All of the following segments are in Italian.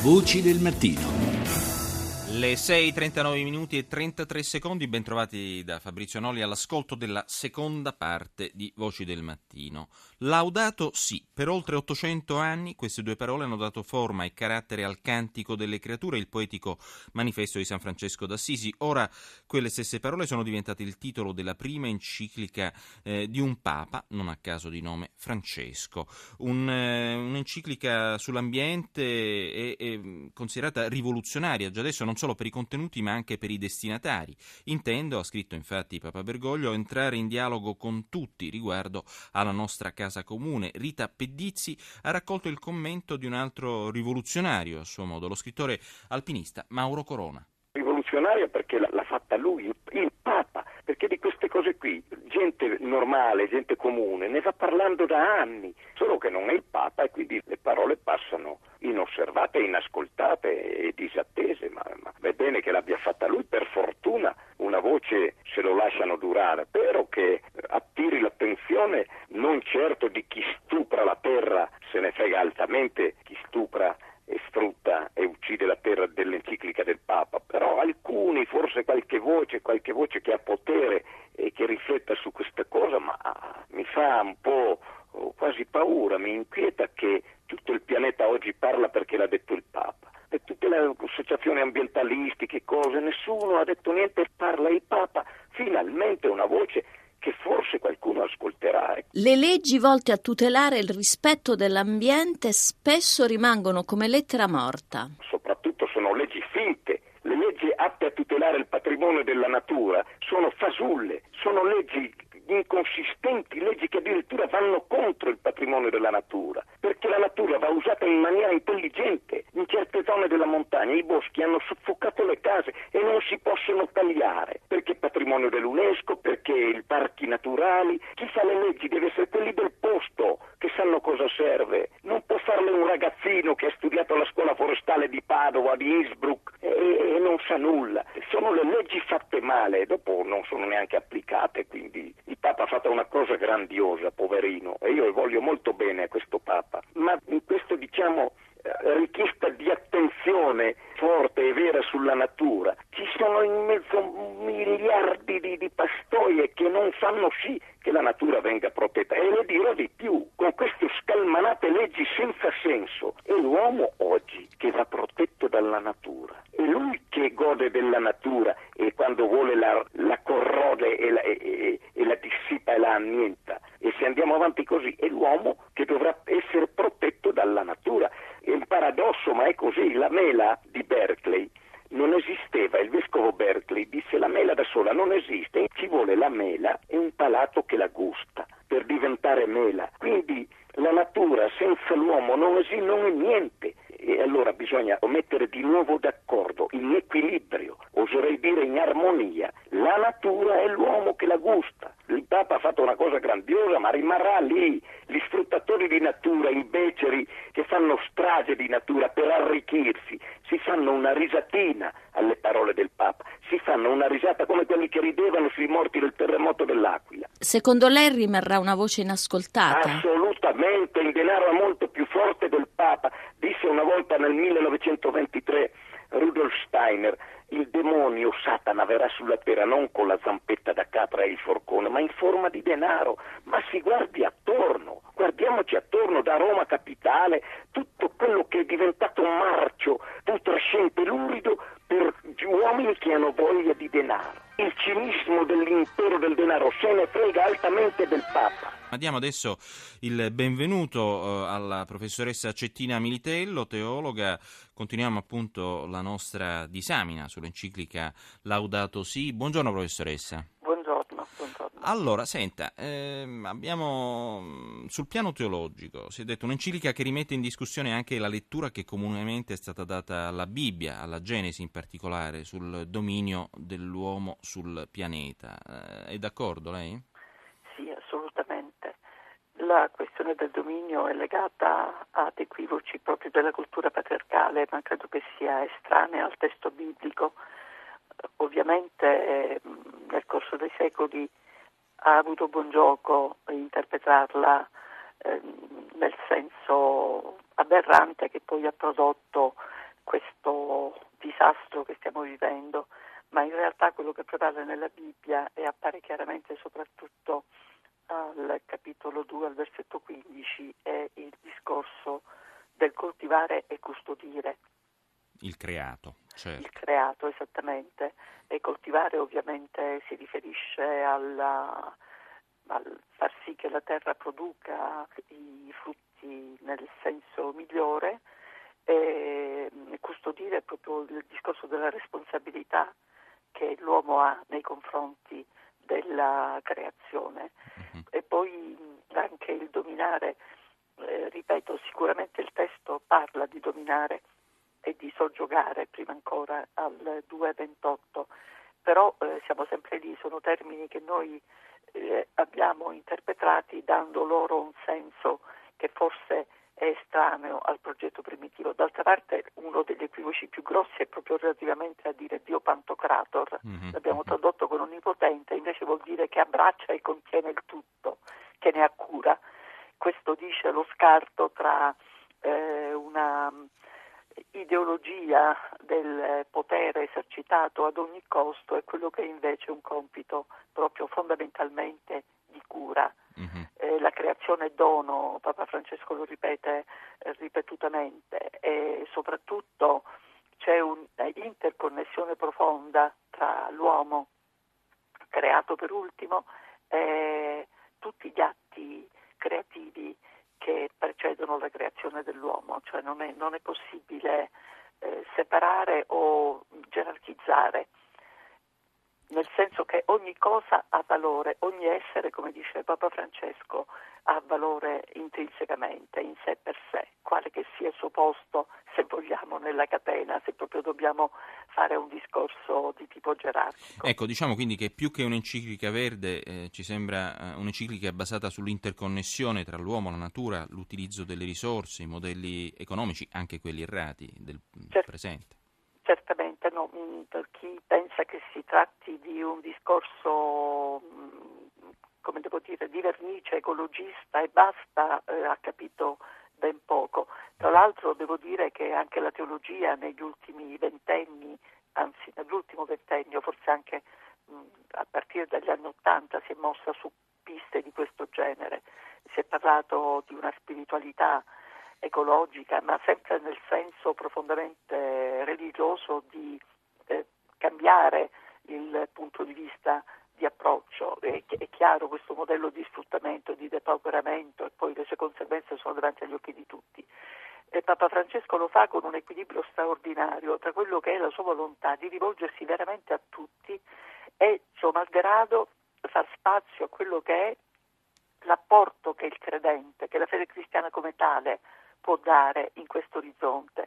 Voci del mattino. Le 6.39 minuti e 33 secondi, bentrovati da Fabrizio Noli all'ascolto della seconda parte di Voci del Mattino. Laudato sì, per oltre 800 anni queste due parole hanno dato forma e carattere al cantico delle creature, il poetico manifesto di San Francesco d'Assisi. Ora quelle stesse parole sono diventate il titolo della prima enciclica eh, di un papa, non a caso di nome Francesco. Un, eh, un'enciclica sull'ambiente è, è considerata rivoluzionaria, già adesso non solo per i contenuti ma anche per i destinatari. Intendo, ha scritto infatti Papa Bergoglio, entrare in dialogo con tutti riguardo alla nostra casa comune. Rita Pedizzi ha raccolto il commento di un altro rivoluzionario, a suo modo, lo scrittore alpinista Mauro Corona. Rivoluzionario perché l'ha fatta lui, il queste cose qui gente normale, gente comune ne va parlando da anni, solo che non è il Papa e quindi le parole passano inosservate, inascoltate e disattese, ma, ma è bene che l'abbia fatta lui, per fortuna una voce se lo lasciano durare, spero che attiri l'attenzione non certo di chi stupra la terra, se ne frega altamente chi stupra e sfrutta e uccide la terra dell'enciclica del Papa, però alcuni, forse qualche voce, qualche voce che ha potere e che rifletta su questa cosa, ma mi fa un po' quasi paura, mi inquieta che tutto il pianeta oggi parla perché l'ha detto il Papa. E tutte le associazioni ambientalistiche, cose, nessuno ha detto niente, parla il Papa, finalmente una voce che forse qualcuno ascolterà. Le leggi volte a tutelare il rispetto dell'ambiente spesso rimangono come lettera morta. Soprattutto sono leggi finte. Le leggi atte a tutelare il patrimonio della natura sono fasulle, sono leggi inconsistenti, leggi che addirittura vanno contro il patrimonio della natura, perché la natura va usata in maniera intelligente. In certe zone della montagna i boschi hanno soffocato le case e non si possono tagliare, perché è patrimonio dell'UNESCO, perché i parchi naturali. Chi fa le leggi deve essere quelli del posto, che sanno cosa serve. Non può farle un ragazzino che ha studiato alla scuola forestale di Padova, di Innsbruck e, e non sa nulla. Sono le leggi fatte male, dopo non sono neanche applicate, quindi il Papa ha fatto una cosa grandiosa, poverino, e io voglio molto bene a questo Papa, ma in questo diciamo richiesta di attenzione forte e vera sulla natura. Ci sono in mezzo miliardi di, di, pastoie che non fanno sì che la natura venga protetta e le dirò di più, con queste scalmanate leggi senza senso. È l'uomo oggi che va protetto dalla natura, è lui che gode della natura e quando vuole la, la corrode e la, e, e la dissipa e la annienta. E se andiamo avanti così è l'uomo che dovrà essere protetto dalla natura. Paradosso, ma è così. La mela di Berkeley non esisteva, il vescovo Berkeley disse la mela da sola non esiste, ci vuole la mela e un palato che la gusta per diventare mela. Quindi la natura senza l'uomo non, esiste, non è niente e allora bisogna mettere di nuovo d'accordo, in equilibrio, oserei dire in armonia, la natura è l'uomo che la gusta. Il Papa ha fatto una cosa grandiosa, ma rimarrà lì. Gli sfruttatori di natura, i beceri che fanno strage di natura per arricchirsi, si fanno una risatina alle parole del Papa, si fanno una risata come quelli che ridevano sui morti del terremoto dell'Aquila. Secondo lei rimarrà una voce inascoltata? Assolutamente, il denaro è molto più forte del Papa. Disse una volta nel 1923 Rudolf Steiner, il demonio Satana verrà sulla terra non con la zampetta da capra e il forcone, ma in forma di denaro. Ma si guardi attorno, guardiamoci attorno da Roma capitale, tutto quello che è diventato marcio putrescente, lurido per uomini che hanno voglia di denaro. Il cinismo dell'impero del denaro se ne frega altamente del Papa. Diamo adesso il benvenuto eh, alla professoressa Cettina Militello, teologa. Continuiamo appunto la nostra disamina sull'enciclica Laudato Si. Buongiorno professoressa. Buongiorno, buongiorno. Allora, senta, ehm, abbiamo sul piano teologico, si è detto un'enciclica che rimette in discussione anche la lettura che comunemente è stata data alla Bibbia, alla Genesi in particolare, sul dominio dell'uomo sul pianeta. Eh, è d'accordo lei? La questione del dominio è legata ad equivoci proprio della cultura patriarcale, ma credo che sia estranea al testo biblico. Ovviamente nel corso dei secoli ha avuto buon gioco interpretarla eh, nel senso aberrante che poi ha prodotto questo disastro che stiamo vivendo, ma in realtà quello che prevale nella Bibbia e appare chiaramente soprattutto al capitolo 2, al versetto 15, è il discorso del coltivare e custodire. Il creato, certo. Il creato, esattamente. E coltivare ovviamente si riferisce alla, al far sì che la terra produca i frutti nel senso migliore e custodire proprio il discorso della responsabilità che l'uomo ha nei confronti della creazione e poi anche il dominare, eh, ripeto, sicuramente il testo parla di dominare e di soggiogare prima ancora al 2.28, però eh, siamo sempre lì, sono termini che noi eh, abbiamo interpretati dando loro un senso che forse è estraneo al progetto primitivo. D'altra parte uno degli equivoci più grossi è proprio relativamente a dire Dio Pantocrator, mm-hmm. l'abbiamo tradotto con onnipotente, invece vuol dire che abbraccia e contiene il tutto, che ne ha cura. Questo dice lo scarto tra eh, una ideologia del potere esercitato ad ogni costo e quello che è invece un compito proprio fondamentalmente di cura Uh-huh. Eh, la creazione è dono, Papa Francesco lo ripete eh, ripetutamente e soprattutto c'è un'interconnessione profonda tra l'uomo creato per ultimo e tutti gli atti creativi che precedono la creazione dell'uomo, cioè non è, non è possibile eh, separare o gerarchizzare nel senso che ogni cosa ha valore, ogni essere, come dice Papa Francesco, ha valore intrinsecamente, in sé per sé, quale che sia il suo posto, se vogliamo, nella catena, se proprio dobbiamo fare un discorso di tipo gerarchico. Ecco, diciamo quindi che più che un'enciclica verde eh, ci sembra eh, un'enciclica basata sull'interconnessione tra l'uomo, la natura, l'utilizzo delle risorse, i modelli economici, anche quelli errati del Cer- presente. Certamente mm, per chi pensa che si tratti di un discorso, mm, come devo dire, di vernice ecologista e basta, eh, ha capito ben poco. Tra l'altro devo dire che anche la teologia negli ultimi ventenni, anzi nell'ultimo ventennio, forse anche mh, mm, a partire dagli anni Ottanta, si è mossa su piste di questo genere. Si è parlato di una spiritualità ecologica, ma sempre nel senso profondamente religioso di cambiare il punto di vista di approccio. È, chiaro questo modello di sfruttamento, di depauperamento e poi le sue conseguenze sono davanti agli occhi di tutti. E Papa Francesco lo fa con un equilibrio straordinario tra quello che è la sua volontà di rivolgersi veramente a tutti e, suo malgrado, far spazio a quello che è l'apporto che il credente, che la fede cristiana come tale può dare in questo orizzonte.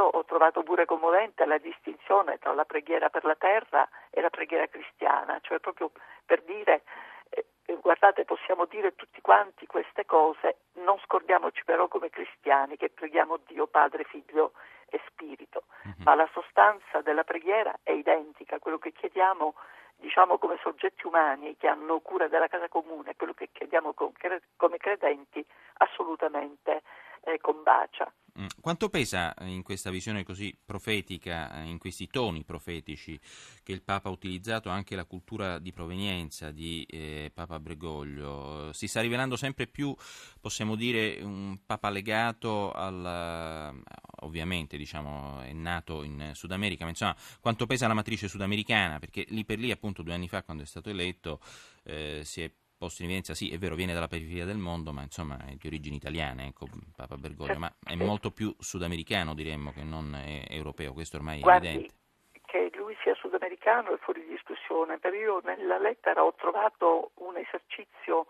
Io ho trovato pure commovente la distinzione tra la preghiera per la terra e la preghiera cristiana, cioè proprio per dire eh, guardate possiamo dire tutti quanti queste cose, non scordiamoci però come cristiani che preghiamo Dio Padre, Figlio e Spirito, uh-huh. ma la sostanza della preghiera è identica, quello che chiediamo diciamo come soggetti umani che hanno cura della casa comune, quello che chiediamo come credenti assolutamente eh, combacia. Mm. Quanto pesa in questa visione così profetica, in questi toni profetici che il Papa ha utilizzato anche la cultura di provenienza di eh, Papa Bregoglio? Si sta rivelando sempre più, possiamo dire, un Papa legato al... ovviamente diciamo, è nato in Sud America, ma insomma quanto pesa la matrice sudamericana? Perché lì per lì appunto due anni fa quando è stato eletto eh, si è posto in evidenza, sì, è vero, viene dalla periferia del mondo, ma insomma è di origini italiane, ecco, Papa Bergoglio, ma è molto più sudamericano, diremmo, che non europeo, questo ormai è Guardi, evidente. Che lui sia sudamericano è fuori di discussione, però io nella lettera ho trovato un esercizio,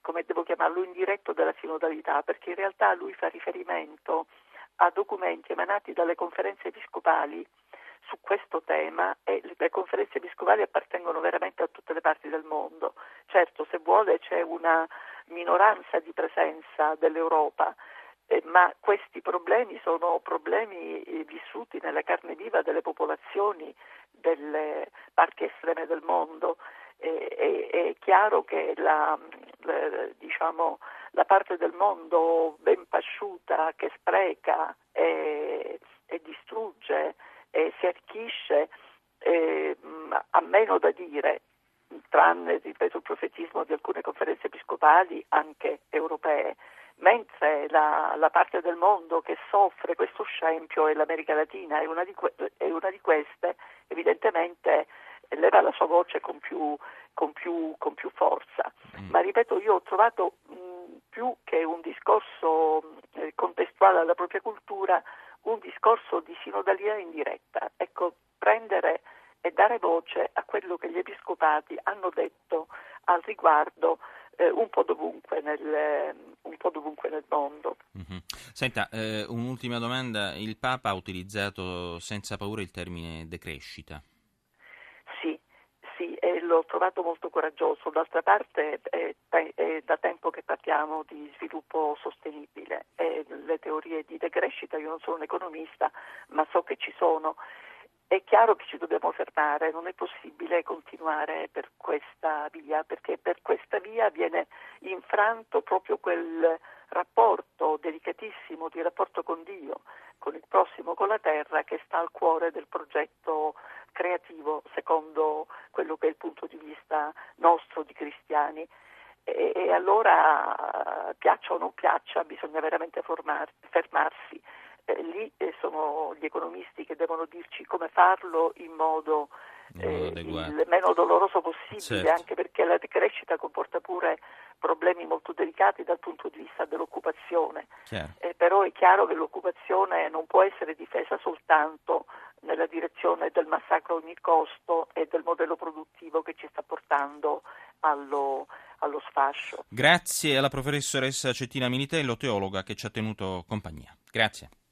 come devo chiamarlo, indiretto della sinodalità, perché in realtà lui fa riferimento a documenti emanati dalle conferenze episcopali su questo tema e le conferenze episcopali appartengono veramente a tutte le parti del mondo. Certo, se vuole c'è una minoranza di presenza dell'Europa, eh, ma questi problemi sono problemi eh, vissuti nella carne viva delle popolazioni delle parti estreme del mondo. Eh, è chiaro che la, diciamo, la parte del mondo ben pasciuta, che spreca e, e distrugge, eh, si arricchisce mm, eh, a meno da dire, tranne, ripeto, il profetismo di alcune conferenze episcopali, anche europee, mentre la, la parte del mondo che soffre questo scempio è l'America Latina è una, que- una di, queste evidentemente leva la sua voce con più, con più, con più forza. Mm. Ma ripeto, io ho trovato mh, più che un discorso mh, contestuale alla propria cultura, un discorso di sinodalità indiretta. Ecco, prendere e dare voce a quello che gli episcopati hanno detto al riguardo eh, un, po dovunque nel, un po' dovunque nel mondo. Mm-hmm. Senta, eh, un'ultima domanda. Il Papa ha utilizzato senza paura il termine decrescita. Sì, sì, e l'ho trovato molto coraggioso. D'altra parte è, è, da tempo che parliamo di sviluppo sostenibile le teorie di decrescita, io non sono un economista, ma so che ci sono è chiaro che ci dobbiamo fermare, non è possibile continuare per questa via, perché per questa via viene infranto proprio quel rapporto delicatissimo di rapporto con Dio, con il prossimo, con la terra, che sta al cuore del progetto creativo, secondo quello che è il punto di vista nostro di cristiani. E, e allora, piaccia o non piaccia, bisogna veramente formar, fermarsi eh, lì eh, sono gli economisti che devono dirci come farlo in modo eh, il meno doloroso possibile, certo. anche perché la decrescita comporta pure problemi molto delicati dal punto di vista dell'occupazione. Eh, però è chiaro che l'occupazione non può essere difesa soltanto nella direzione del massacro a ogni costo e del modello produttivo che ci sta portando allo, allo sfascio. Grazie alla professoressa Cettina Minitello, teologa che ci ha tenuto compagnia. Grazie.